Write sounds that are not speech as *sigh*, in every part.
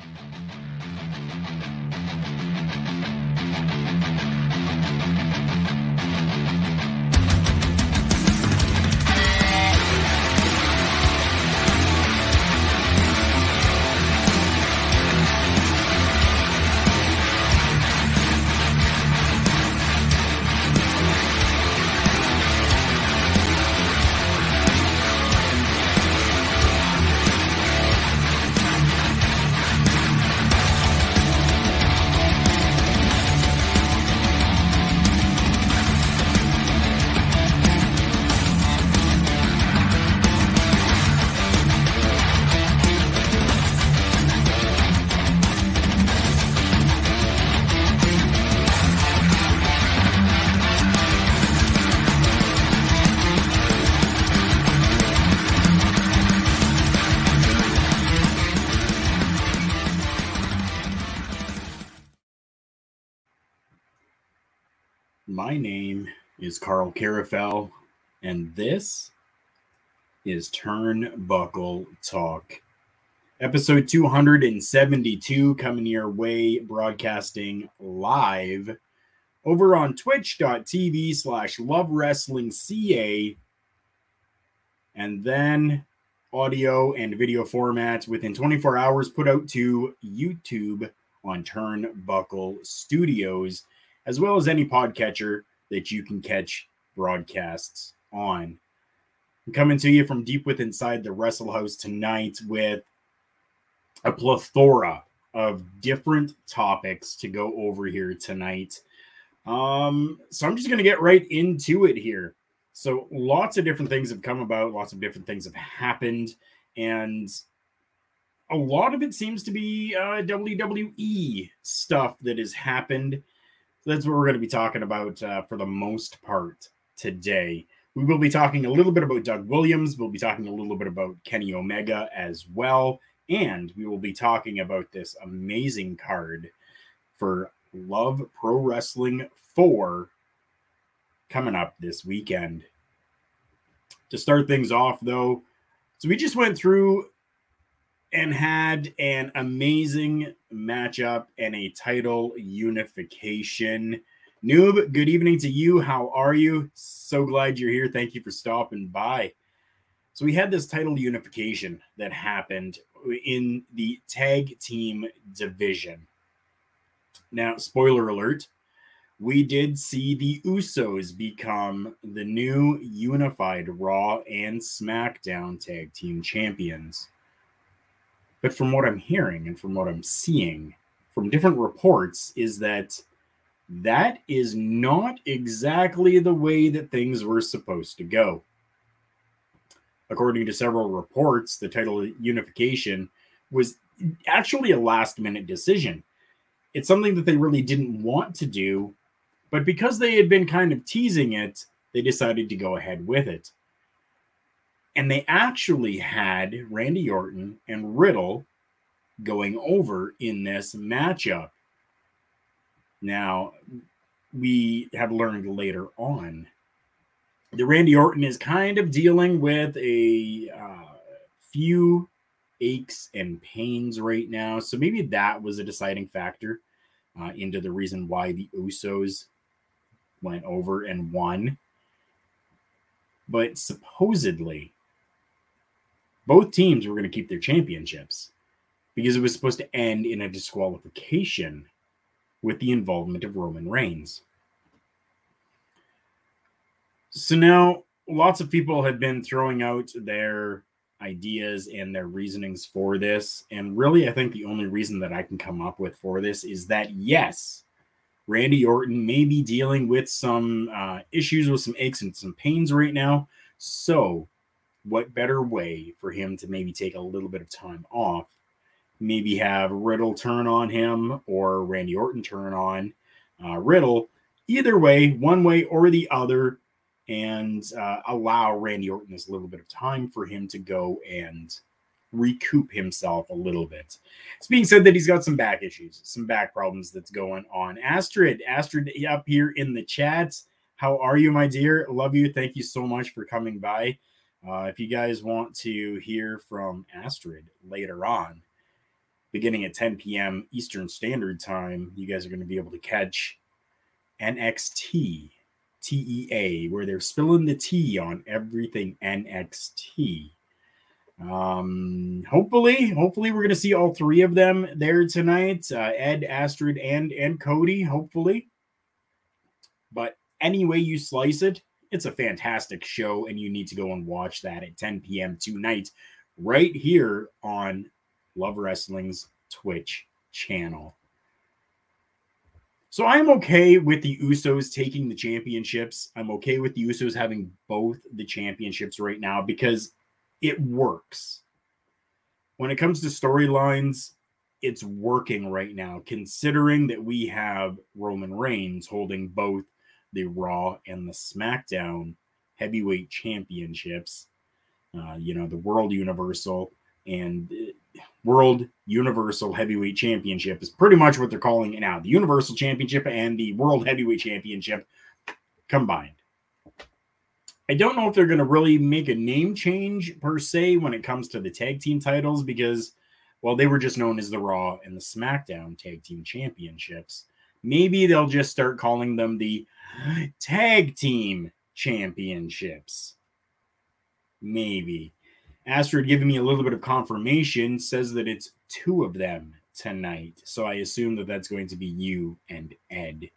My is Karl Karufel, and this is Turnbuckle Talk. Episode 272 coming your way, broadcasting live over on twitch.tv slash love wrestling ca and then audio and video formats within 24 hours put out to youtube on turnbuckle studios as well as any podcatcher that you can catch broadcasts on. I'm coming to you from deep within inside the Wrestle House tonight with a plethora of different topics to go over here tonight. Um, so I'm just going to get right into it here. So lots of different things have come about, lots of different things have happened, and a lot of it seems to be uh, WWE stuff that has happened that's what we're going to be talking about uh, for the most part today. We will be talking a little bit about Doug Williams. We'll be talking a little bit about Kenny Omega as well. And we will be talking about this amazing card for Love Pro Wrestling 4 coming up this weekend. To start things off, though, so we just went through and had an amazing matchup and a title unification. Noob, good evening to you. How are you? So glad you're here. Thank you for stopping by. So, we had this title unification that happened in the tag team division. Now, spoiler alert, we did see the Usos become the new unified Raw and SmackDown tag team champions. But from what I'm hearing and from what I'm seeing from different reports, is that that is not exactly the way that things were supposed to go. According to several reports, the title unification was actually a last minute decision. It's something that they really didn't want to do, but because they had been kind of teasing it, they decided to go ahead with it. And they actually had Randy Orton and Riddle going over in this matchup. Now, we have learned later on that Randy Orton is kind of dealing with a uh, few aches and pains right now. So maybe that was a deciding factor uh, into the reason why the Usos went over and won. But supposedly, both teams were going to keep their championships because it was supposed to end in a disqualification with the involvement of Roman Reigns. So now lots of people have been throwing out their ideas and their reasonings for this. And really, I think the only reason that I can come up with for this is that yes, Randy Orton may be dealing with some uh, issues with some aches and some pains right now. So what better way for him to maybe take a little bit of time off? Maybe have Riddle turn on him or Randy Orton turn on uh, Riddle. Either way, one way or the other, and uh, allow Randy Orton this little bit of time for him to go and recoup himself a little bit. It's being said that he's got some back issues, some back problems that's going on. Astrid, Astrid up here in the chat. How are you, my dear? Love you. Thank you so much for coming by. Uh, if you guys want to hear from Astrid later on, beginning at 10 p.m. Eastern Standard Time. You guys are going to be able to catch NXT TEA, where they're spilling the tea on everything NXT. Um, hopefully, hopefully we're gonna see all three of them there tonight. Uh, Ed, Astrid, and and Cody. Hopefully, but any way you slice it, it's a fantastic show, and you need to go and watch that at 10 p.m. tonight, right here on Love Wrestling's Twitch channel. So I'm okay with the Usos taking the championships. I'm okay with the Usos having both the championships right now because it works. When it comes to storylines, it's working right now, considering that we have Roman Reigns holding both the Raw and the SmackDown heavyweight championships. Uh, you know, the World Universal and uh, World Universal Heavyweight Championship is pretty much what they're calling it now. The Universal Championship and the World Heavyweight Championship combined. I don't know if they're going to really make a name change per se when it comes to the tag team titles because, well, they were just known as the Raw and the SmackDown Tag Team Championships. Maybe they'll just start calling them the Tag Team Championships. Maybe. Astrid giving me a little bit of confirmation says that it's two of them tonight. So I assume that that's going to be you and Ed.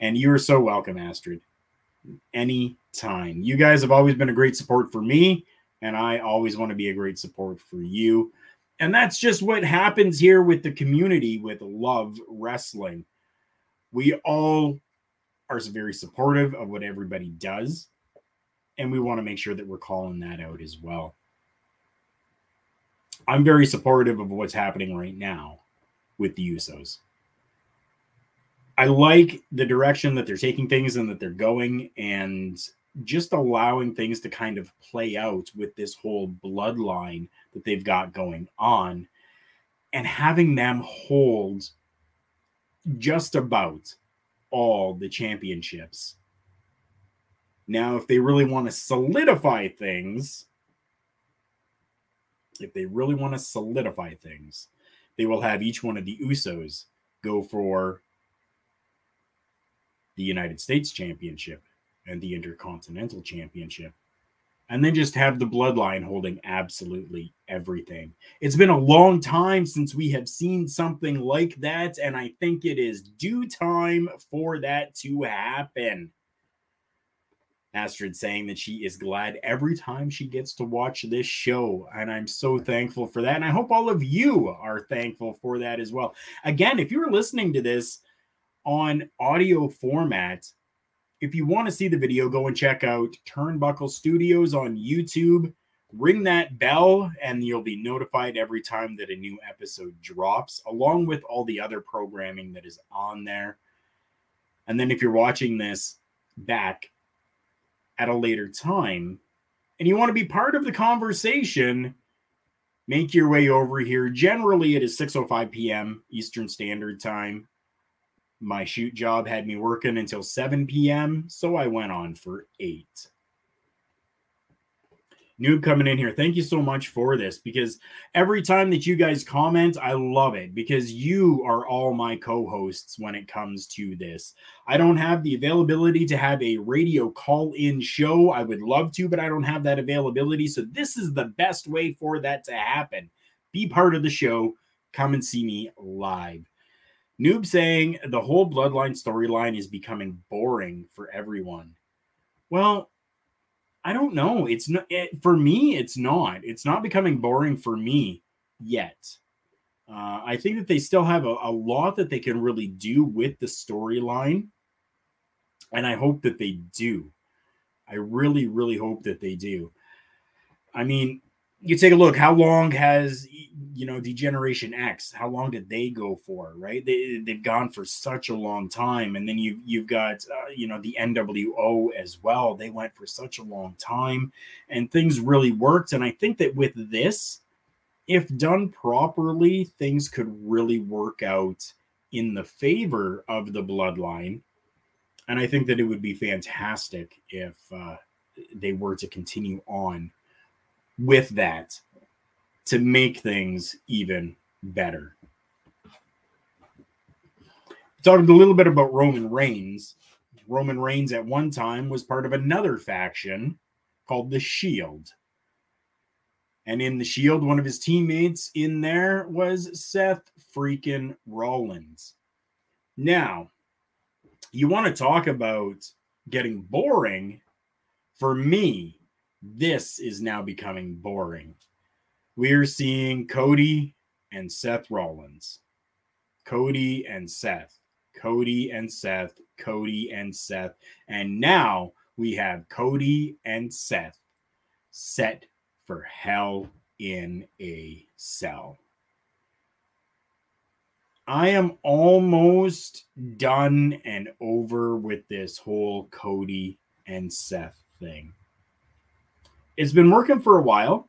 And you are so welcome, Astrid any time. You guys have always been a great support for me, and I always want to be a great support for you. And that's just what happens here with the community with Love Wrestling. We all are very supportive of what everybody does, and we want to make sure that we're calling that out as well. I'm very supportive of what's happening right now with the Usos. I like the direction that they're taking things and that they're going and just allowing things to kind of play out with this whole bloodline that they've got going on and having them hold just about all the championships. Now, if they really want to solidify things, if they really want to solidify things, they will have each one of the Usos go for the United States Championship and the Intercontinental Championship. And then just have the bloodline holding absolutely everything. It's been a long time since we have seen something like that, and I think it is due time for that to happen. Astrid saying that she is glad every time she gets to watch this show. And I'm so thankful for that. And I hope all of you are thankful for that as well. Again, if you're listening to this on audio format. If you want to see the video, go and check out Turnbuckle Studios on YouTube. Ring that bell, and you'll be notified every time that a new episode drops, along with all the other programming that is on there. And then if you're watching this back at a later time and you want to be part of the conversation, make your way over here. Generally, it is 6:05 p.m. Eastern Standard Time my shoot job had me working until 7 p.m., so I went on for 8. Noob coming in here. Thank you so much for this because every time that you guys comment, I love it because you are all my co hosts when it comes to this. I don't have the availability to have a radio call in show. I would love to, but I don't have that availability. So, this is the best way for that to happen. Be part of the show. Come and see me live. Noob saying the whole bloodline storyline is becoming boring for everyone. Well, I don't know. It's not it, for me. It's not. It's not becoming boring for me yet. Uh, I think that they still have a, a lot that they can really do with the storyline, and I hope that they do. I really, really hope that they do. I mean, you take a look how long has you know D-Generation X how long did they go for right? They, they've gone for such a long time. And then you you've got uh, you know the nwo as well. They went for such a long time and things really worked. And i think that with this if done properly things could really work out in the favor of the bloodline. And i think that it would be fantastic if uh, they were to continue on with that to make things even better. Talked a little bit about Roman Reigns. Roman Reigns at one time was part of another faction called the Shield. And in the Shield, one of his teammates in there was Seth freaking Rollins. Now, you want to talk about getting boring? For me, this is now becoming boring. We're seeing Cody and Seth Rollins. Cody and Seth. Cody and Seth. Cody and Seth. And now we have Cody and Seth set for Hell in a Cell. I am almost done and over with this whole Cody and Seth thing. It's been working for a while.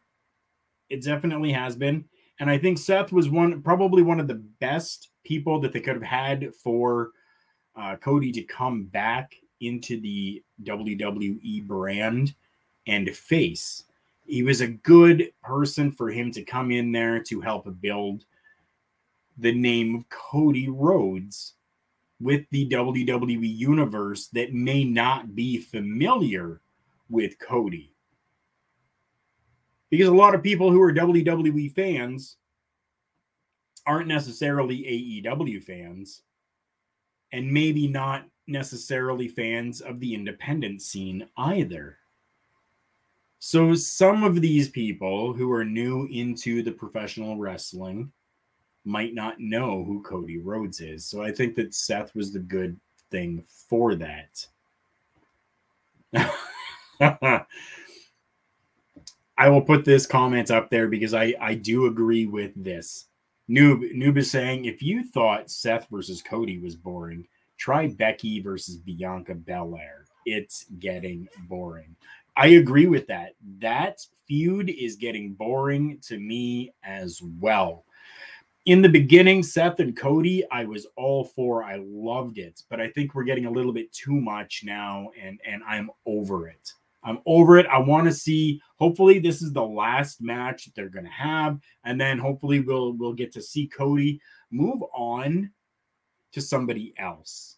It definitely has been. And I think Seth was one, probably one of the best people that they could have had for uh, Cody to come back into the WWE brand and face. He was a good person for him to come in there to help build the name of Cody Rhodes with the WWE universe that may not be familiar with Cody. Because a lot of people who are WWE fans aren't necessarily AEW fans and maybe not necessarily fans of the independent scene either. So, some of these people who are new into the professional wrestling might not know who Cody Rhodes is. So, I think that Seth was the good thing for that. *laughs* I will put this comment up there because I, I do agree with this. Noob Noob is saying if you thought Seth versus Cody was boring, try Becky versus Bianca Belair. It's getting boring. I agree with that. That feud is getting boring to me as well. In the beginning, Seth and Cody, I was all for. I loved it, but I think we're getting a little bit too much now, and and I'm over it. I'm over it. I want to see. Hopefully, this is the last match they're going to have, and then hopefully we'll we'll get to see Cody move on to somebody else.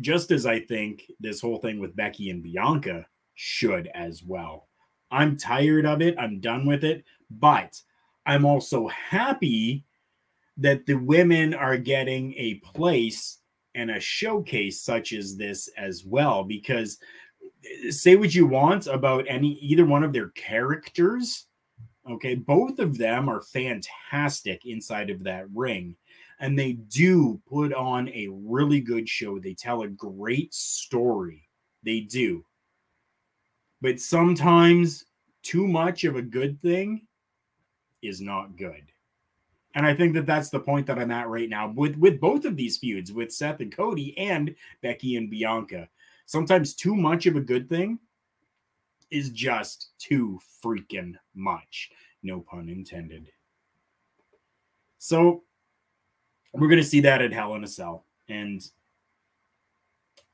Just as I think this whole thing with Becky and Bianca should as well. I'm tired of it. I'm done with it. But I'm also happy that the women are getting a place and a showcase such as this as well because say what you want about any either one of their characters. Okay, both of them are fantastic inside of that ring, and they do put on a really good show. They tell a great story. They do. But sometimes too much of a good thing is not good. And I think that that's the point that I'm at right now with with both of these feuds with Seth and Cody and Becky and Bianca sometimes too much of a good thing is just too freaking much. No pun intended. So we're going to see that at Hell in a Cell. And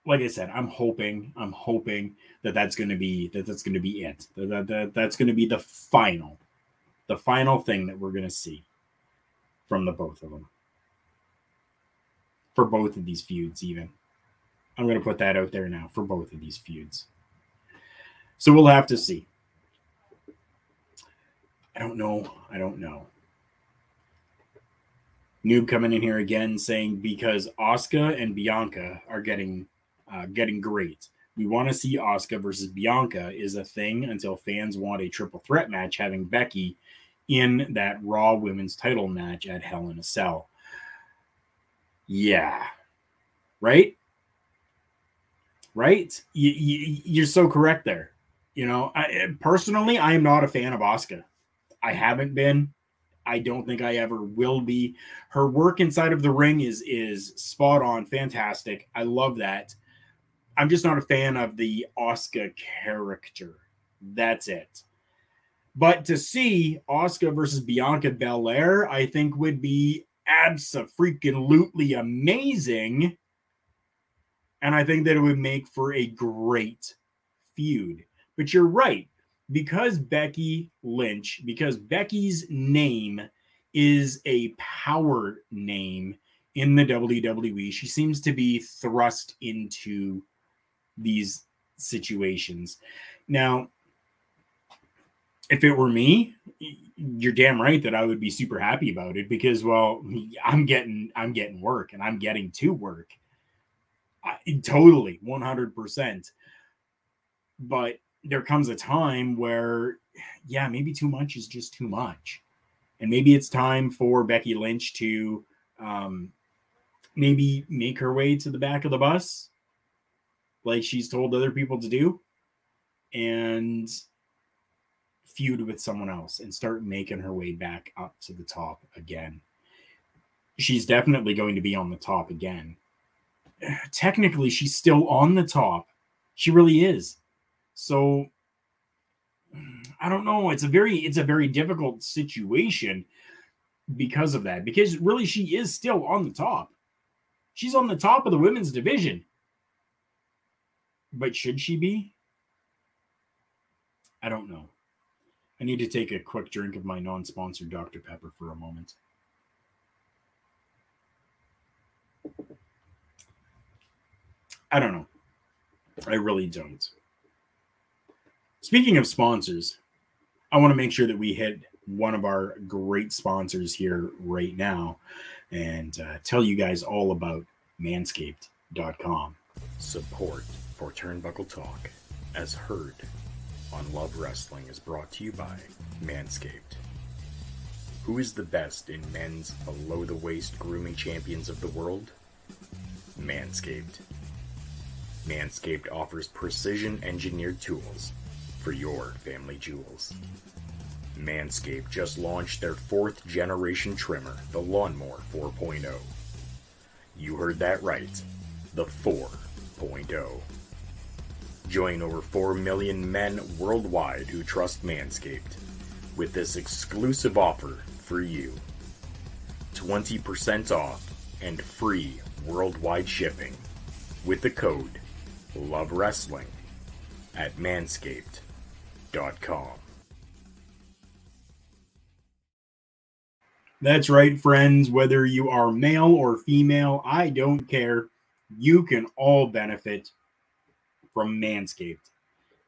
like I said, I'm hoping, I'm hoping that that's going to be, that that's going to be it. That, that, that that's going to be the final, the final thing that we're going to see from the both of them. For both of these feuds, even. I'm going to put that out there now for both of these feuds. So we'll have to see. I don't know. I don't know. Noob coming in here again saying because Asuka and Bianca are getting uh, getting great. We want to see Asuka versus Bianca is a thing until fans want a triple threat match having Becky in that Raw Women's Title match at Hell in a Cell. Yeah, right right? You, you, you're so correct there. You know, I, personally, I am not a fan of Asuka. I haven't been. I don't think I ever will be. Her work inside of the ring is is spot on, fantastic. I love that. I'm just not a fan of the Asuka character. That's it. But to see Asuka versus Bianca Belair, I think would be absolutely amazing and I think that it would make for a great feud. But you're right. Because Becky Lynch, because Becky's name is a power name in the WWE. She seems to be thrust into these situations. Now, if it were me, you're damn right that I would be super happy about it because well, *laughs* I'm getting I'm getting work and I'm getting to work. I, totally 100%. But there comes a time where yeah, maybe too much is just too much. And maybe it's time for Becky Lynch to um, maybe make her way to the back of the bus like she's told other people to do and feud with someone else and start making her way back up to the top again. She's definitely going to be on the top again. Technically, she's still on the top. She really is. So I don't know. It's a very it's a very difficult situation because of that. Because really she is still on the top. She's on the top of the women's division. But should she be? I don't know. I need to take a quick drink of my non sponsored Dr. Pepper for a moment. I don't know. I really don't. Speaking of sponsors, I want to make sure that we hit one of our great sponsors here right now and uh, tell you guys all about manscaped.com. Support for Turnbuckle Talk, as heard on Love Wrestling, is brought to you by Manscaped. Who is the best in men's below the waist grooming champions of the world? Manscaped. Manscaped offers precision engineered tools for your family jewels. Manscaped just launched their fourth generation trimmer, the Lawnmower 4.0. You heard that right, the 4.0. Join over 4 million men worldwide who trust Manscaped with this exclusive offer for you 20% off and free worldwide shipping with the code Love Wrestling at manscaped.com. That's right, friends. Whether you are male or female, I don't care. You can all benefit from Manscaped.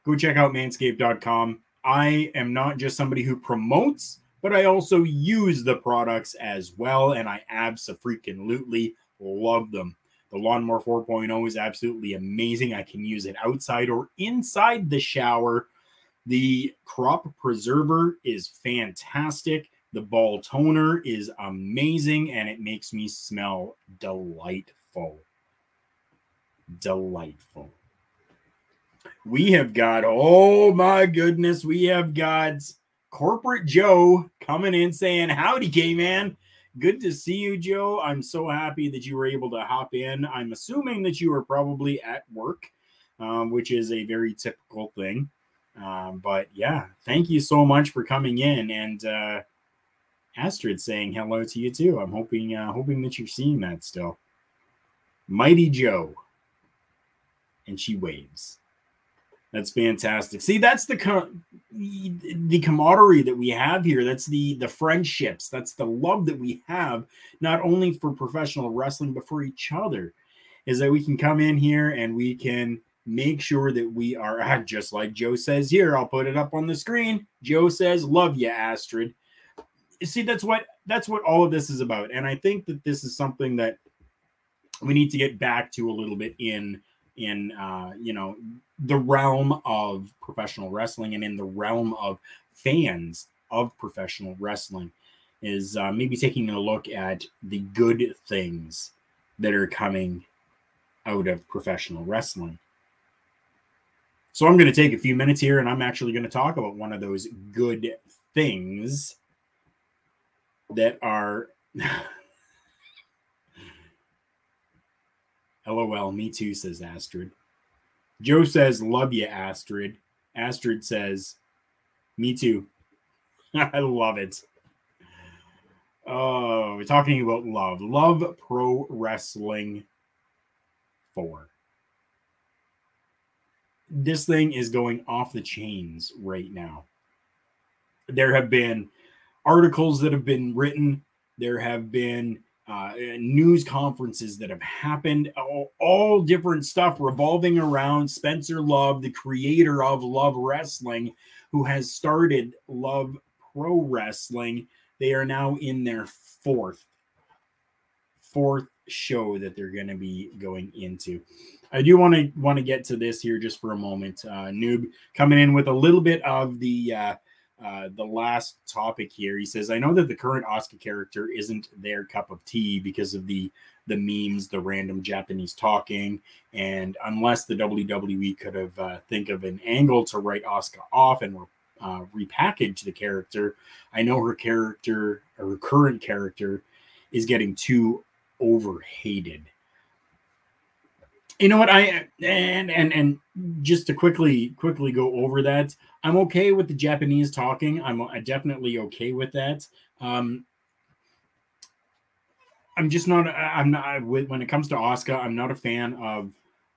Go check out manscaped.com. I am not just somebody who promotes, but I also use the products as well, and I absolutely love them. The Lawnmower 4.0 is absolutely amazing. I can use it outside or inside the shower. The Crop Preserver is fantastic. The ball toner is amazing and it makes me smell delightful. Delightful we have got, oh my goodness, we have got Corporate Joe coming in saying, Howdy, K Man. Good to see you, Joe. I'm so happy that you were able to hop in. I'm assuming that you were probably at work, um, which is a very typical thing. Um, but yeah, thank you so much for coming in. And uh, Astrid saying hello to you too. I'm hoping uh, hoping that you're seeing that still. Mighty Joe. And she waves. That's fantastic. See, that's the com- the camaraderie that we have here. That's the the friendships. That's the love that we have, not only for professional wrestling but for each other. Is that we can come in here and we can make sure that we are *laughs* just like Joe says here. I'll put it up on the screen. Joe says, "Love you, Astrid." See, that's what that's what all of this is about, and I think that this is something that we need to get back to a little bit in in uh, you know the realm of professional wrestling and in the realm of fans of professional wrestling is uh, maybe taking a look at the good things that are coming out of professional wrestling. So I'm going to take a few minutes here and I'm actually going to talk about one of those good things that are *laughs* LOL, me too, says Astrid. Joe says, Love you, Astrid. Astrid says, Me too. *laughs* I love it. Oh, we're talking about love. Love Pro Wrestling 4. This thing is going off the chains right now. There have been articles that have been written There have been uh, news conferences that have happened, all, all, different stuff revolving around Spencer Love, the creator of Love Wrestling, who has started Love Pro Wrestling. They are now in their fourth, fourth show that they're going to be going into. I do want to want to get to this here just for a moment. Uh, Noob coming in with a little bit of the uh, uh, the last topic here. He says, "I know that the current Asuka character isn't their cup of tea because of the the memes, the random Japanese talking, and unless the WWE could have uh, think of an angle to write Asuka off and uh, repackage the character, I know her character, her current character, is getting too overhated." You know what? I and and and just to quickly quickly go over that i'm okay with the japanese talking. I'm definitely okay with that. Um i'm just not i'm not when it comes to Asuka. i'm not a fan of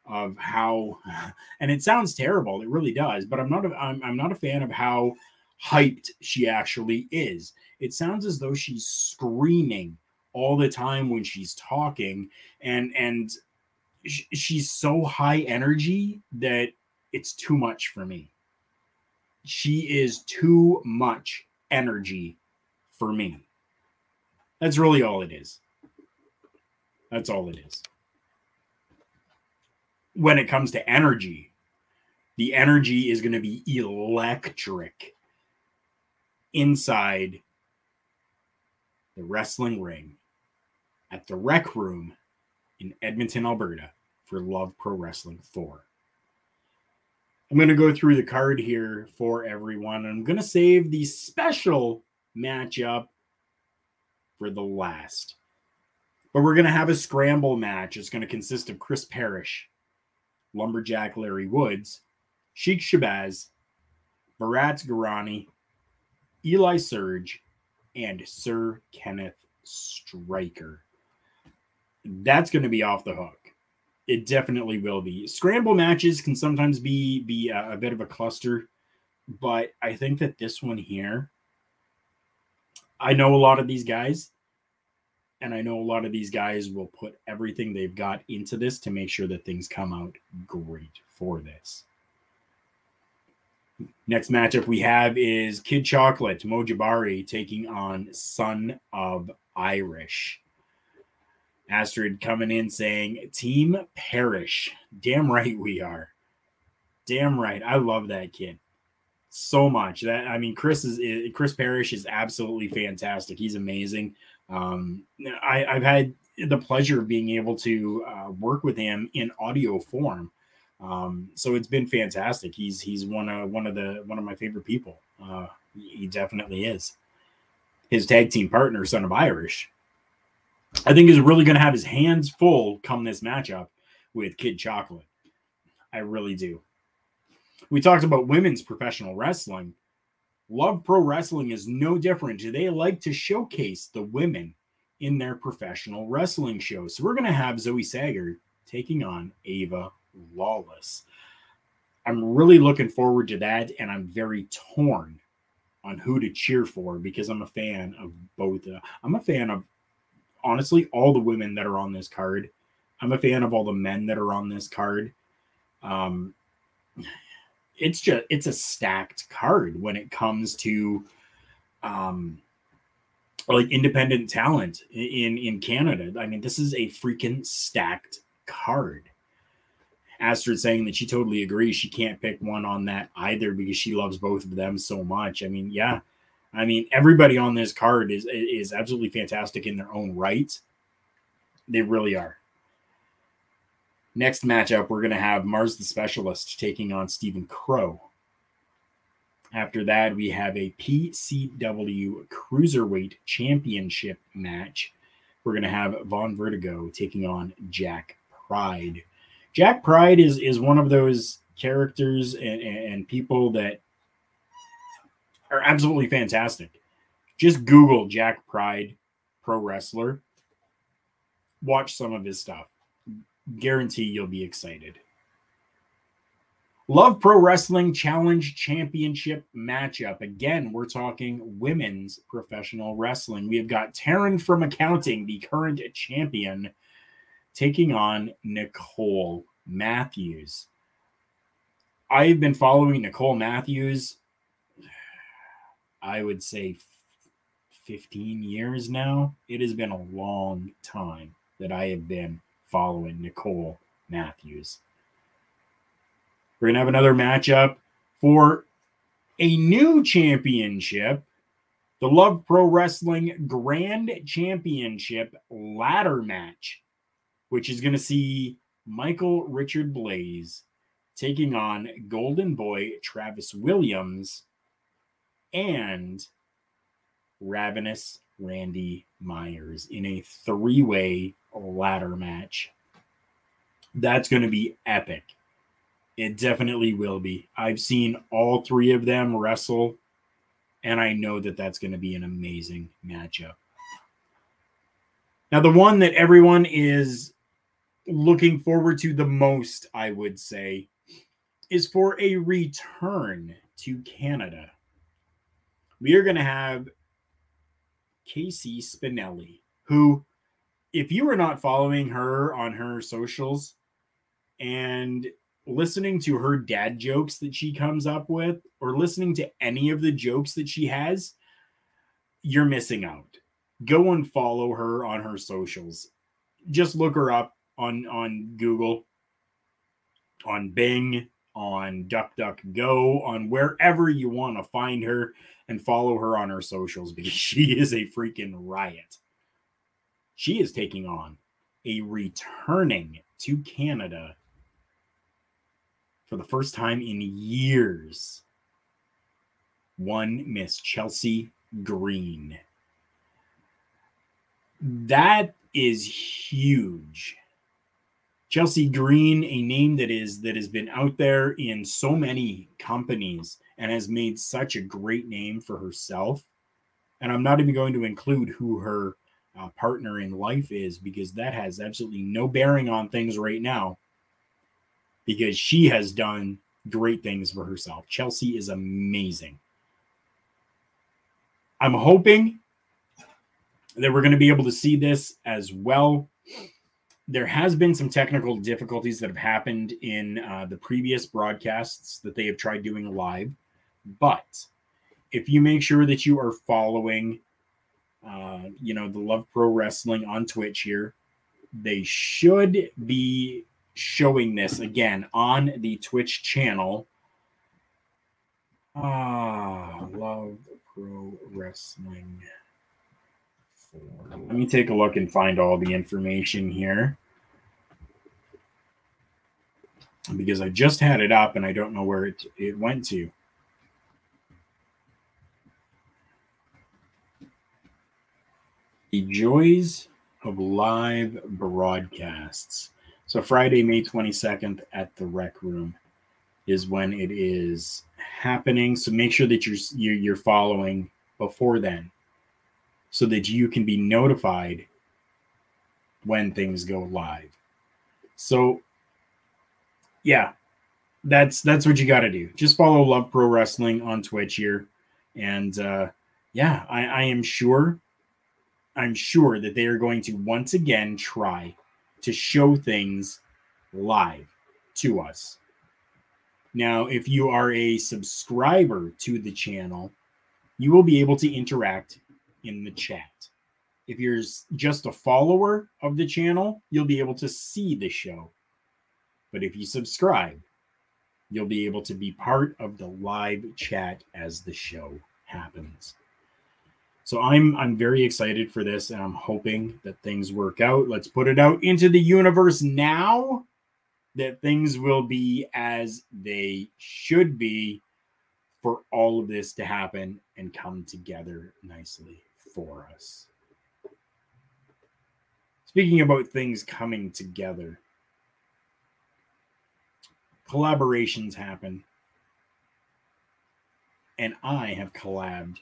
of how *laughs* and it sounds terrible it really does but i'm not a, I'm, I'm not a fan of how hyped she actually is. It sounds as though she's screaming all the time when she's talking and and she's so high energy that it's too much for me. She is too much energy for me. That's really all it is. That's all it is. When it comes to energy, the energy is going to be electric inside the wrestling ring at the rec room in Edmonton, Alberta for Love Pro Wrestling 4. I'm going to go through the card here for everyone. I'm going to save the special matchup for the last. But we're going to have a scramble match. It's going to consist of Chris Parrish, Lumberjack Larry Woods, Sheik Shabazz, Bharat Girani, Eli Surge, and Sir Kenneth Striker that's going to be off the hook. It definitely will be. Scramble matches can sometimes be be a, a bit of a cluster, but I think that this one here, I know a lot of these guys, and I know a lot of these guys will put everything they've got into this to make sure that things come out great for this. Next matchup we have is Kid Chocolate Mojibari taking on Son of Irish. Astrid coming in saying, Team Parrish. Damn right we are. Damn right. I love that kid so much. That I mean, Chris is Chris Parrish is absolutely fantastic. He's amazing. Um, I, have had the pleasure of being able to uh, work with him in audio form. Um, so it's been fantastic. He's he's one of one of the one of my favorite people. Uh, he definitely is. His tag team partner, Son of Irish, I think is really going to have his hands full come this matchup with Kid Chocolate. I really do. We talked about women's professional wrestling. Love Pro Wrestling is no different. Do they like to showcase the women in their professional wrestling shows. So we're going to have Zoe Sager taking on Ava Lawless. I'm really looking forward to that, and I'm very torn on who to cheer for because I'm a fan of both. Uh, I'm a fan of honestly all the women that are on this card. I'm a fan of all the men that are on this card. Um, it's just it's a stacked card when it comes to um like independent talent in in Canada. I mean, this is a freaking stacked card. Astrid saying that she totally agrees. She can't pick one on that either because she loves both of them so much. I mean, yeah, I mean, everybody on this card is is absolutely fantastic in their own right. They really are. Next matchup, we're going to have Mars the Specialist taking on Stephen Crow. After that, we have a PCW Cruiserweight Championship match. We're going to have Von Vertigo taking on Jack Pride. Jack Pride is is one of those characters and, and people that are absolutely fantastic. Just Google Jack Pride pro wrestler. Watch some of his stuff. Guarantee you'll be excited. Love Pro Wrestling Challenge Championship matchup. Again, we're talking women's professional wrestling. We have got Taryn from Accounting, the current champion, taking on Nicole Matthews. I've been following Nicole Matthews, I would say 15 years now. It has been a long time that I have been following Nicole Matthews. We're going to have another matchup for a new championship the Love Pro Wrestling Grand Championship ladder match, which is going to see Michael Richard Blaze taking on Golden Boy Travis Williams and Ravenous Randy Myers in a three way ladder match. That's going to be epic. It definitely will be. I've seen all three of them wrestle, and I know that that's going to be an amazing matchup. Now, the one that everyone is looking forward to the most, I would say, is for a return to Canada. We are going to have Casey Spinelli, who, if you are not following her on her socials and listening to her dad jokes that she comes up with or listening to any of the jokes that she has, you're missing out. Go and follow her on her socials. Just look her up on on Google, on Bing, on DuckDuckGo, on wherever you want to find her and follow her on her socials *laughs* because she is a freaking riot. She is taking on a returning to Canada for the first time in years. One Miss Chelsea Green. That is huge. Chelsea Green, a name that is that has been out there in so many companies and has made such a great name for herself. And I'm not even going to include who her uh, partner in life is because that has absolutely no bearing on things right now because she has done great things for herself. Chelsea is amazing. I'm hoping that we're going to be able to see this as well. There has been some technical difficulties that have happened in uh, the previous broadcasts that they have tried doing live, but if you make sure that you are following, uh, you know, the Love Pro Wrestling on Twitch here, they should be showing this again on the Twitch channel. Ah, love pro wrestling. Let me take a look and find all the information here. Because I just had it up and I don't know where it, it went to. The joys of live broadcasts. So Friday, May 22nd at the Rec Room is when it is happening. So make sure that you're you're following before then, so that you can be notified when things go live. So yeah, that's that's what you got to do. Just follow Love Pro Wrestling on Twitch here, and uh, yeah, I, I am sure, I'm sure that they are going to once again try to show things live to us. Now, if you are a subscriber to the channel, you will be able to interact in the chat. If you're just a follower of the channel, you'll be able to see the show. But if you subscribe, you'll be able to be part of the live chat as the show happens. So I'm I'm very excited for this and I'm hoping that things work out. Let's put it out into the universe now that things will be as they should be for all of this to happen and come together nicely for us. Speaking about things coming together, collaborations happen. And I have collabed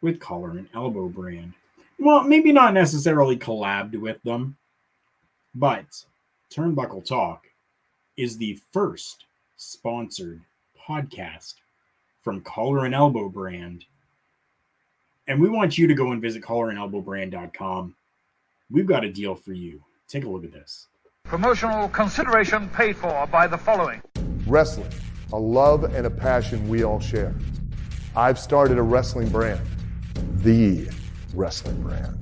with Collar and Elbow brand. Well, maybe not necessarily collabed with them, but Turnbuckle Talk is the first sponsored podcast from Collar and Elbow brand. And we want you to go and visit collarandelbowbrand.com. We've got a deal for you. Take a look at this. Promotional consideration paid for by the following Wrestling, a love and a passion we all share. I've started a wrestling brand, the wrestling brand.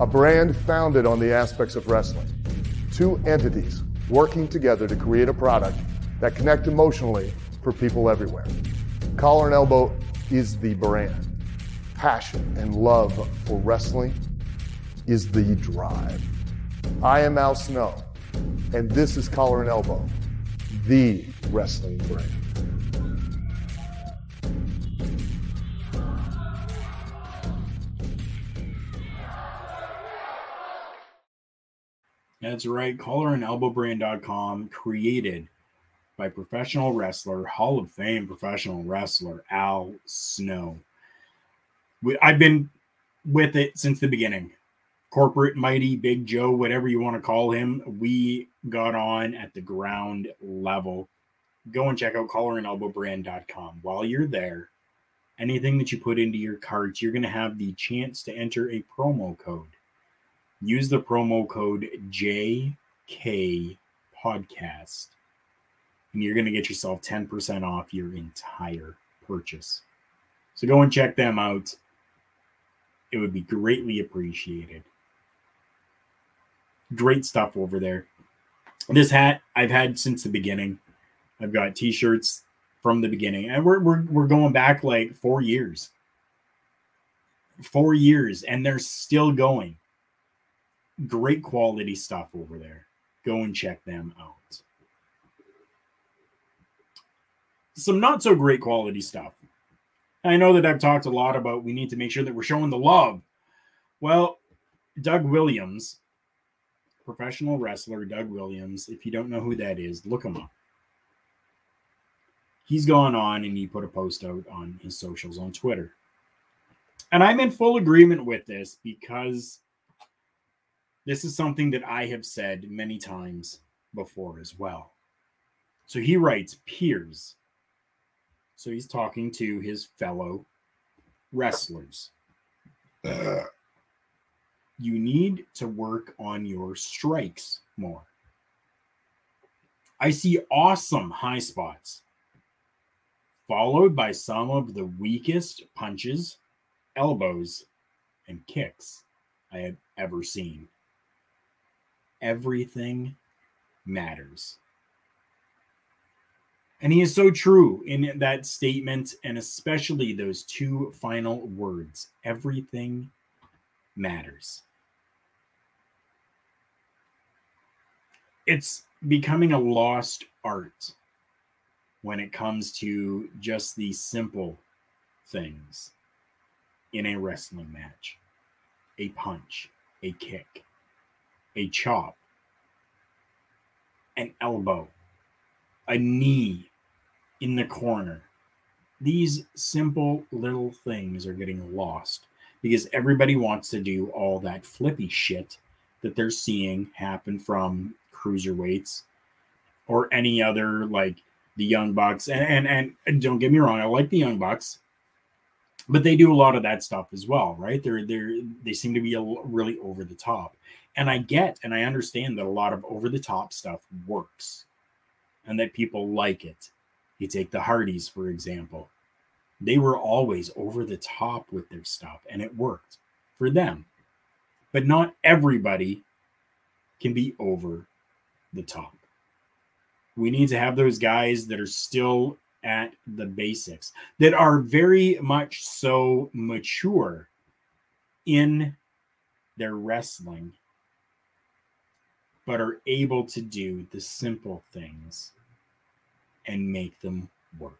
A brand founded on the aspects of wrestling. Two entities working together to create a product that connect emotionally for people everywhere. Collar and Elbow is the brand. Passion and love for wrestling is the drive. I am Al Snow, and this is Collar and Elbow, the wrestling brand. That's right. Collarandelbowbrand.com created by professional wrestler, Hall of Fame professional wrestler Al Snow. I've been with it since the beginning. Corporate Mighty, Big Joe, whatever you want to call him, we got on at the ground level. Go and check out collarandelbowbrand.com. While you're there, anything that you put into your carts, you're going to have the chance to enter a promo code use the promo code JK Podcast, and you're going to get yourself 10% off your entire purchase. So go and check them out. It would be greatly appreciated. Great stuff over there. This hat I've had since the beginning. I've got t-shirts from the beginning. And we're we're, we're going back like 4 years. 4 years and they're still going great quality stuff over there. Go and check them out. Some not so great quality stuff. I know that I've talked a lot about we need to make sure that we're showing the love. Well, Doug Williams, professional wrestler Doug Williams, if you don't know who that is, look him up. He's gone on and he put a post out on his socials on Twitter. And I'm in full agreement with this because this is something that I have said many times before as well. So he writes peers. So he's talking to his fellow wrestlers. *clears throat* You need to work on your strikes more. I see awesome high spots, followed by some of the weakest punches, elbows, and kicks I have ever seen everything matters. And he is so true in that statement, and especially those two final words everything matters. It's becoming a lost art when it comes to just the simple things in a wrestling match a punch, a kick, a chop, an elbow, a knee in the corner. These simple little things are getting lost because everybody wants to do all that flippy shit that they're seeing happen from cruiserweights or any other like the young bucks and, and and don't get me wrong i like the young bucks but they do a lot of that stuff as well right they're they're they seem to be really over the top and I get and I understand that a lot of over the top stuff works and that people like it. You take the Hardys, for example, they were always over the top with their stuff and it worked for them. But not everybody can be over the top. We need to have those guys that are still at the basics, that are very much so mature in their wrestling but are able to do the simple things and make them work.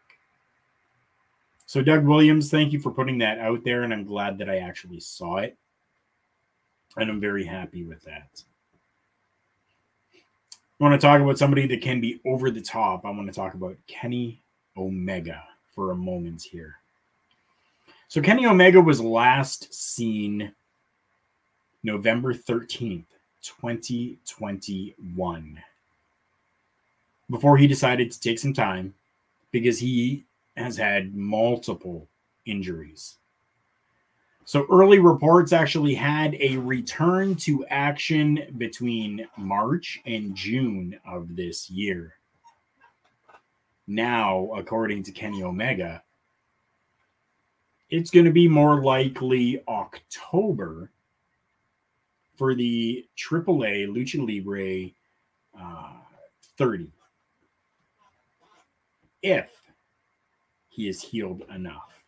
So, Doug Williams, thank you for putting that out there. And I'm glad that I actually saw it. And I'm very happy with that. I want to talk about somebody that can be over the top. I want to talk about Kenny Omega for a moment here. So, Kenny Omega was last seen November 13th 2021 before he decided to take some time because he has had multiple injuries. So early reports actually had a return to action between March and June of this year. Now, according to Kenny Omega, it's going to be more likely October for the AAA Lucha Libre uh, 30. If he is healed enough.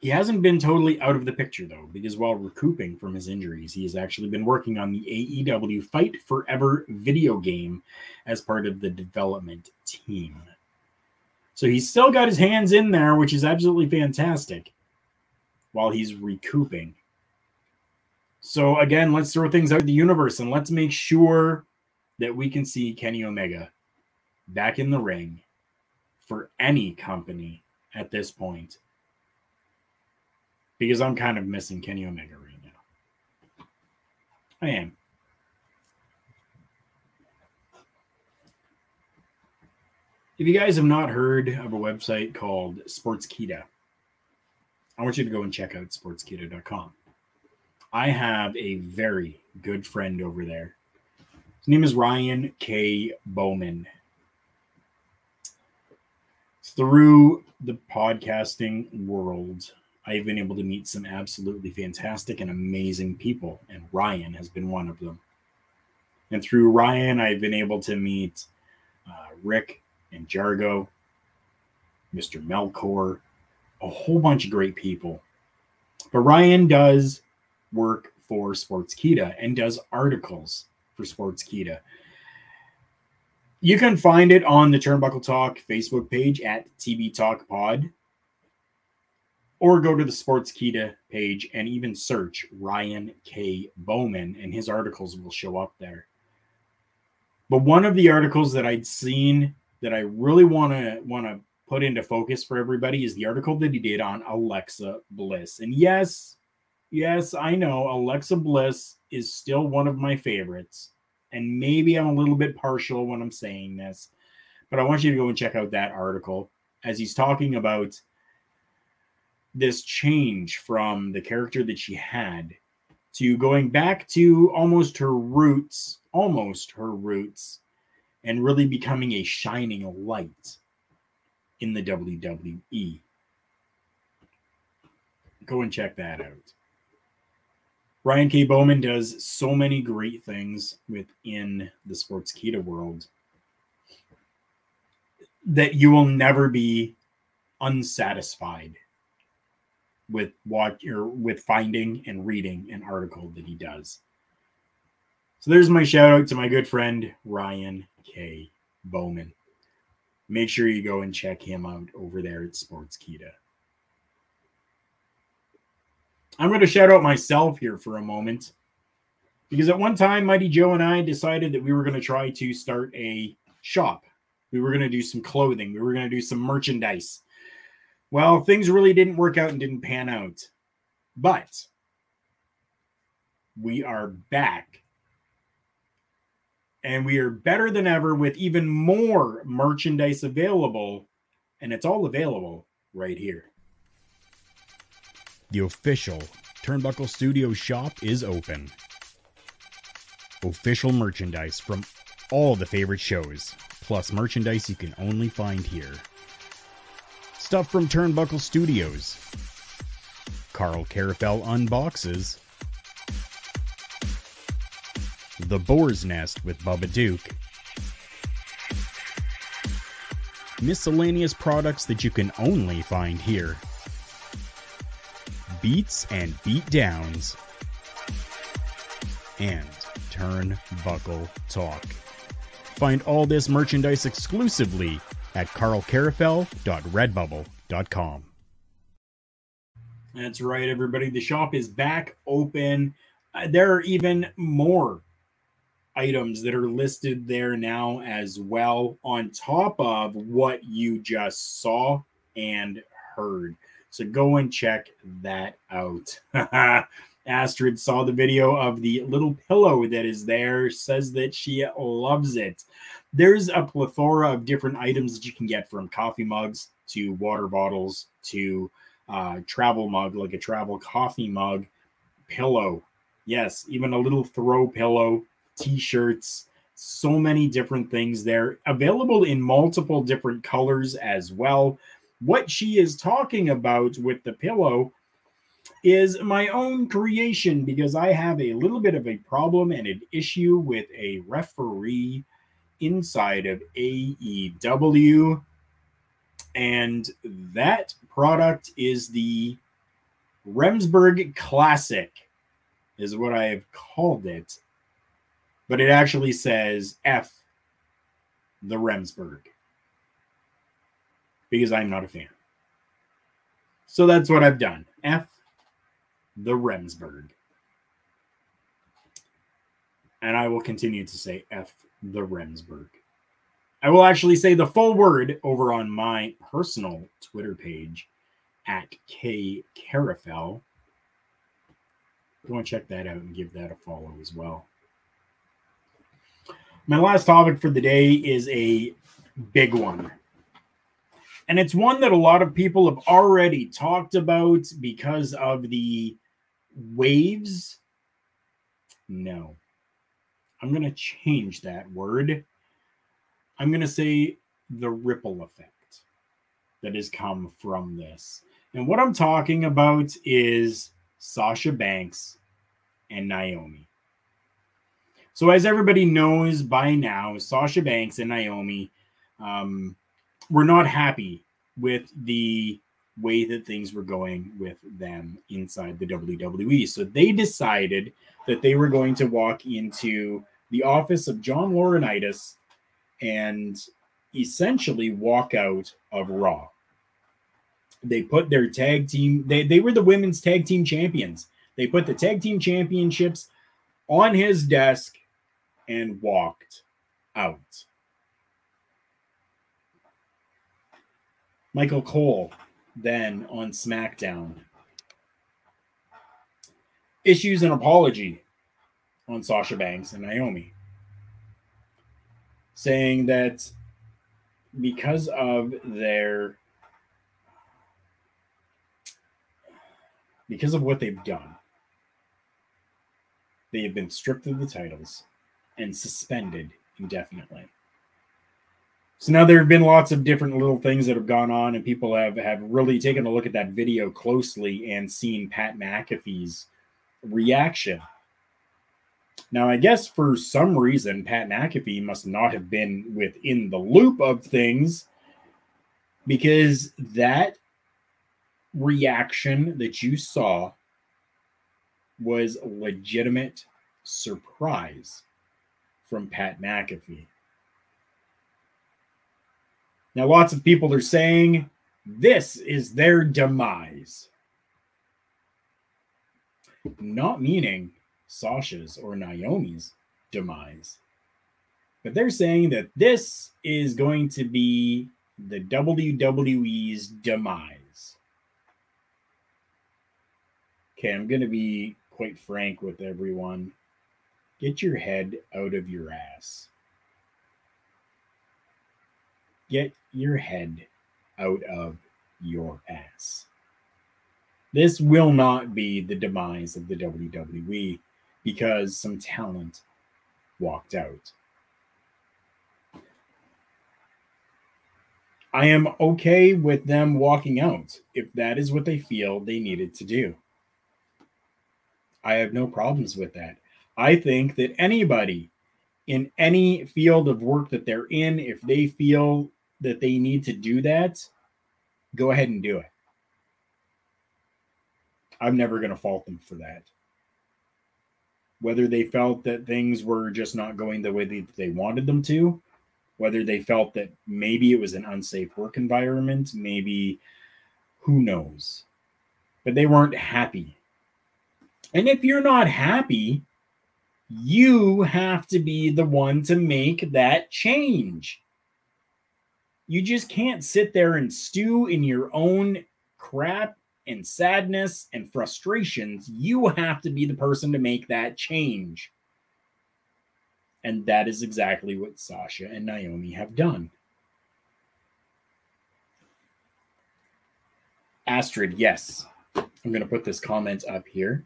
He hasn't been totally out of the picture though, because while recouping from his injuries, he has actually been working on the AEW Fight Forever video game as part of the development team. So he's still got his hands in there, which is absolutely fantastic while he's recouping. So again, let's throw things out of the universe and let's make sure that we can see Kenny Omega back in the ring for any company at this point because I'm kind of missing Kenny Omega right now. I am. If you guys have not heard of a website called Sportskeeda, I want you to go and check out sportskeeda.com. I have a very good friend over there. His name is Ryan K. Boman. Through the podcasting world, I've been able to meet some absolutely fantastic and amazing people, and Ryan has been one of them. And through Ryan, I've been able to meet uh, Rick and Jargo, Mr. Melkor, a whole bunch of great people. But Ryan does work for Sportskeeda and does articles for Sportskeeda. You can find it on the Turnbuckle Talk Facebook page at TB Talk Pod or go to the Sports Sportskeeda page and even search Ryan K. Boman, and his articles will show up there. But one of the articles that I'd seen that I really want to want to put into focus for everybody is the article that he did on Alexa Bliss. And yes, yes, I know Alexa Bliss is still one of my favorites. And maybe I'm a little bit partial when I'm saying this, but I want you to go and check out that article as he's talking about this change from the character that she had to going back to almost her roots, almost her roots, and really becoming a shining light in the WWE. Go and check that out. Ryan K. Boman does so many great things within the Sportskeeda world that you will never be unsatisfied with what or with finding and reading an article that he does. So there's my shout out to my good friend Ryan K. Boman. Make sure you go and check him out over there at Sportskeeda. I'm going to shout out myself here for a moment because at one time, Mighty Joe and I decided that we were going to try to start a shop. We were going to do some clothing, we were going to do some merchandise well, things really didn't work out and didn't pan out. But we are back. And we are better than ever with even more merchandise available. And it's all available right here. The official Turnbuckle Studio shop is open. Official merchandise from all the favorite shows, plus merchandise you can only find here. Stuff from Turnbuckle Studios. Karl Karufel unboxes. The Boar's Nest with Bubba Duke. Miscellaneous products that you can only find here. Beats and beatdowns. And Turnbuckle Talk. Find all this merchandise exclusively at karlkarufel.redbubble.com. That's right, everybody. The shop is back open. Uh, there are even more items that are listed there now as well, on top of what you just saw and heard. So go and check that out. *laughs* Astrid saw the video of the little pillow that is there, says that she loves it. There's a plethora of different items that you can get from coffee mugs to water bottles to uh, travel mug, like a travel coffee mug, pillow. Yes, even a little throw pillow, t shirts, so many different things there, available in multiple different colors as well. What she is talking about with the pillow is my own creation because I have a little bit of a problem and an issue with a referee inside of AEW. And that product is the Remsburg Classic, is what I have called it. But it actually says F the Remsburg because I'm not a fan. So that's what I've done. F the Remsburg. And I will continue to say F the Remsburg. I will actually say the full word over on my personal Twitter page at K Karufel. Go and check that out and give that a follow as well. My last topic for the day is a big one. And it's one that a lot of people have already talked about because of the waves. No. I'm going to change that word. I'm going to say the ripple effect that has come from this. And what I'm talking about is Sasha Banks and Naomi. So, as everybody knows by now, Sasha Banks and Naomi um, were not happy with the way that things were going with them inside the WWE. So they decided that they were going to walk into the office of John Laurinaitis and essentially walk out of Raw. They put their tag team, they, they were the women's tag team champions. They put the tag team championships on his desk and walked out. Michael Cole then on SmackDown issues an apology on Sasha Banks and Naomi, saying that because of their because of what they've done, they have been stripped of the titles and suspended indefinitely. So now there have been lots of different little things that have gone on, and people have have really taken a look at that video closely and seen Pat McAfee's reaction. Now, I guess for some reason, Pat McAfee must not have been within the loop of things because that reaction that you saw was legitimate surprise from Pat McAfee. Now, lots of people are saying this is their demise. Not meaning Sasha's or Naomi's demise, but they're saying that this is going to be the WWE's demise. Okay, I'm going to be quite frank with everyone. Get your head out of your ass. Get your head out of your ass. This will not be the demise of the WWE because some talent walked out. I am okay with them walking out if that is what they feel they needed to do. I have no problems with that. I think that anybody in any field of work that they're in, if they feel that they need to do that, go ahead and do it. I'm never going to fault them for that. Whether they felt that things were just not going the way that they wanted them to, whether they felt that maybe it was an unsafe work environment, maybe who knows. But they weren't happy. And if you're not happy, you have to be the one to make that change. You just can't sit there and stew in your own crap and sadness and frustrations, you have to be the person to make that change. And that is exactly what Sasha and Naomi have done. Astrid, yes. I'm going to put this comment up here.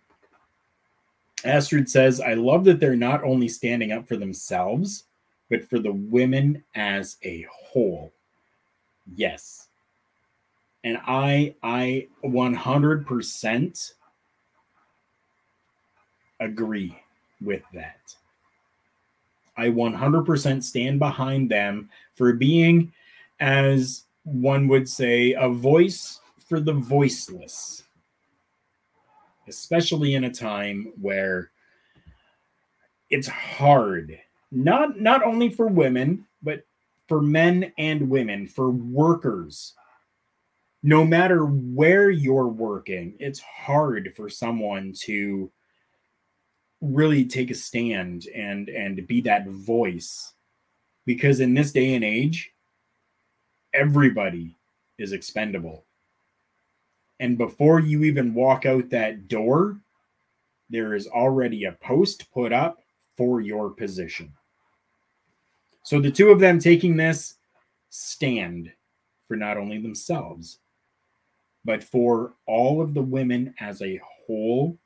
Astrid says, I love that they're not only standing up for themselves, but for the women as a whole. Yes. And I I 100% agree with that. I 100% stand behind them for being as one would say a voice for the voiceless. Especially in a time where it's hard not not only for women but for men and women for workers no matter where you're working it's hard for someone to really take a stand and and be that voice. Because in this day and age everybody is expendable. And before you even walk out that door there is already a post put up for your position. So the two of them taking this stand for not only themselves, but for all of the women as a whole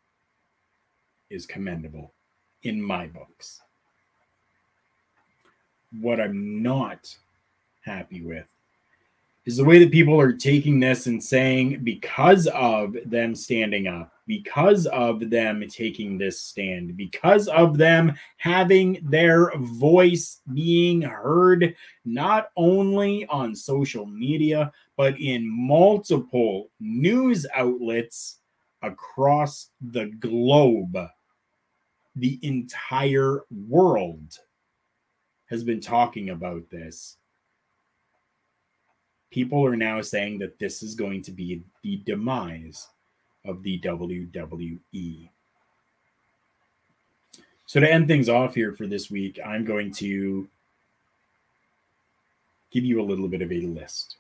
is commendable in my books. What I'm not happy with is the way that people are taking this and saying because of them standing up, because of them taking this stand, because of them having their voice being heard, not only on social media, but in multiple news outlets across the globe. The entire world has been talking about this people are now saying that this is going to be the demise of the WWE. So, to end things off here for this week, I'm going to give you a little bit of a list.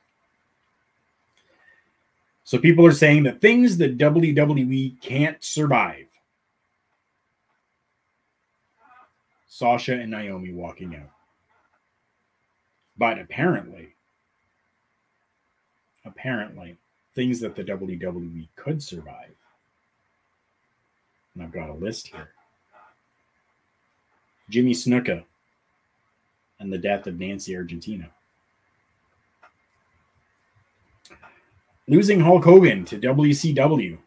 So, people are saying that things that WWE can't survive. Sasha and Naomi walking out. But apparently, apparently, things that the WWE could survive. And I've got a list here Jimmy Snuka and the death of Nancy Argentino. Losing Hulk Hogan to WCW.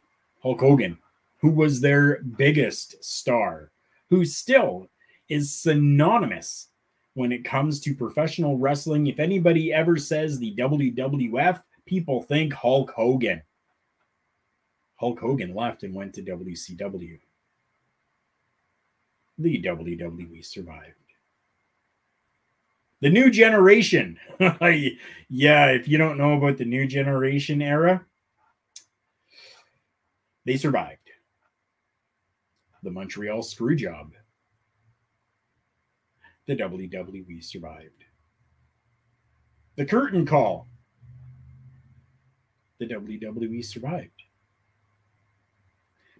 Hulk Hogan, who was their biggest star, who still is synonymous when it comes to professional wrestling. If anybody ever says the WWF, people think Hulk Hogan. Hulk Hogan left and went to WCW. The WWE survived. The new generation. *laughs* yeah, if you don't know about the new generation era, they survived. The Montreal Screwjob. The WWE survived. The Curtain Call the WWE survived.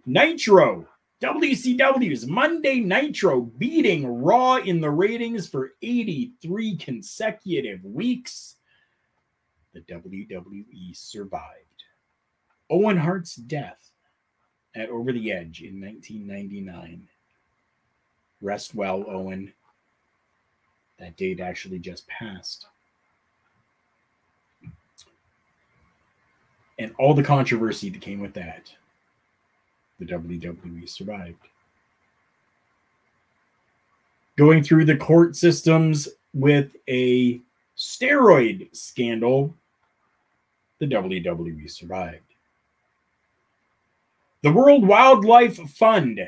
Nitro, WCW's Monday Nitro beating Raw in the ratings for 83 consecutive weeks. The WWE survived. Owen Hart's death at Over the Edge in 1999. Rest well, Owen. That date actually just passed. And all the controversy that came with that, the WWE survived. Going through the court systems with a steroid scandal, the WWE survived. The World Wildlife Fund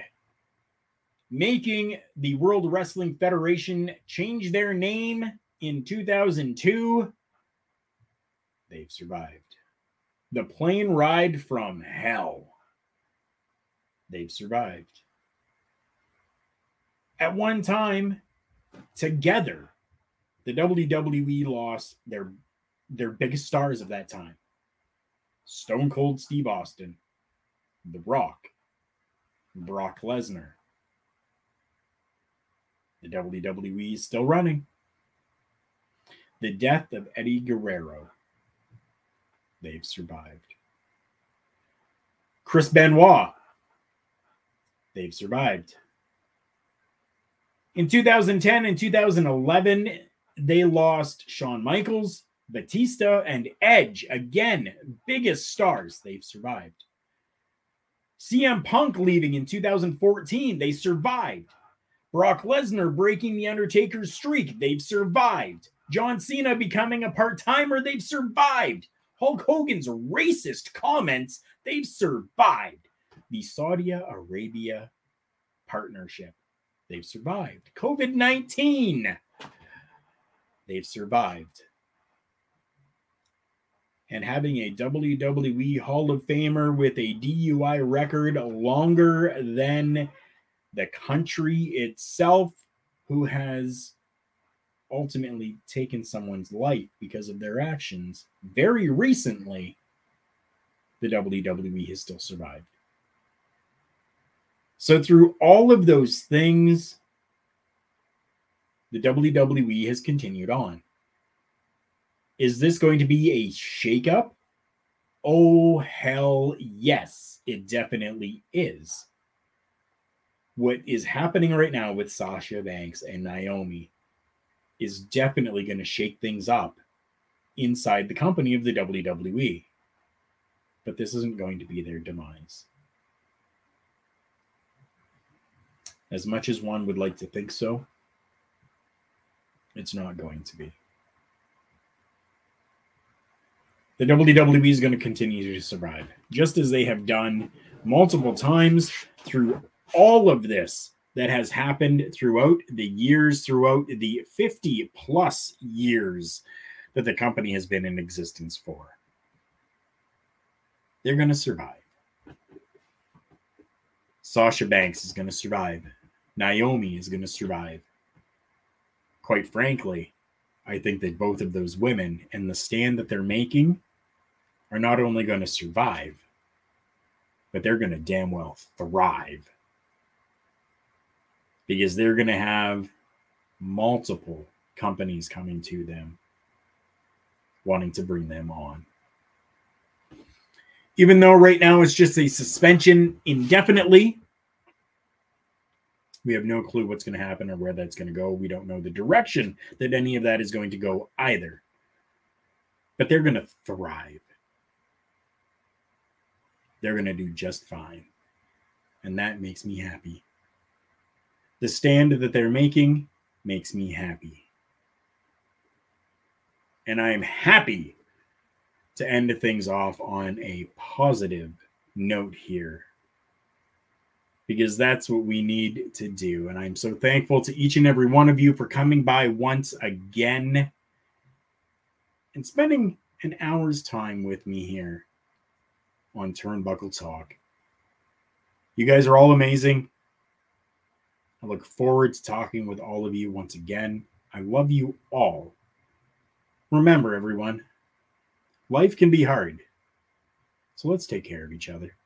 making the World Wrestling Federation change their name in 2002. They've survived the plane ride from hell. They've survived. At one time, together, the WWE lost their their biggest stars of that time. Stone Cold Steve Austin, The Rock, Brock Lesnar. The WWE is still running. The death of Eddie Guerrero. They've survived. Chris Benoit. They've survived. In 2010 and 2011, they lost Shawn Michaels, Batista, and Edge. Again, biggest stars. They've survived. CM Punk leaving in 2014. They survived. Brock Lesnar breaking The Undertaker's streak. They've survived. John Cena becoming a part timer. They've survived. Hulk Hogan's racist comments. They've survived. The Saudi Arabia partnership. They've survived. COVID 19. They've survived. And having a WWE Hall of Famer with a DUI record longer than the country itself, who has ultimately taken someone's life because of their actions very recently, the WWE has still survived. So, through all of those things, the WWE has continued on. Is this going to be a shakeup? Oh, hell yes, it definitely is. What is happening right now with Sasha Banks and Naomi is definitely going to shake things up inside the company of the WWE. But this isn't going to be their demise. As much as one would like to think so, it's not going to be. The WWE is going to continue to survive, just as they have done multiple times through all of this that has happened throughout the years, throughout the 50 plus years that the company has been in existence for. They're going to survive. Sasha Banks is going to survive. Naomi is going to survive. Quite frankly, I think that both of those women and the stand that they're making are not only going to survive, but they're going to damn well thrive because they're going to have multiple companies coming to them wanting to bring them on. Even though right now it's just a suspension indefinitely, we have no clue what's going to happen or where that's going to go. We don't know the direction that any of that is going to go either. But they're going to thrive. They're going to do just fine. And that makes me happy. The stand that they're making makes me happy. And I'm happy to end things off on a positive note here because that's what we need to do. And I'm so thankful to each and every one of you for coming by once again and spending an hour's time with me here on Turnbuckle Talk. You guys are all amazing. I look forward to talking with all of you once again. I love you all. Remember, everyone, life can be hard. So let's take care of each other.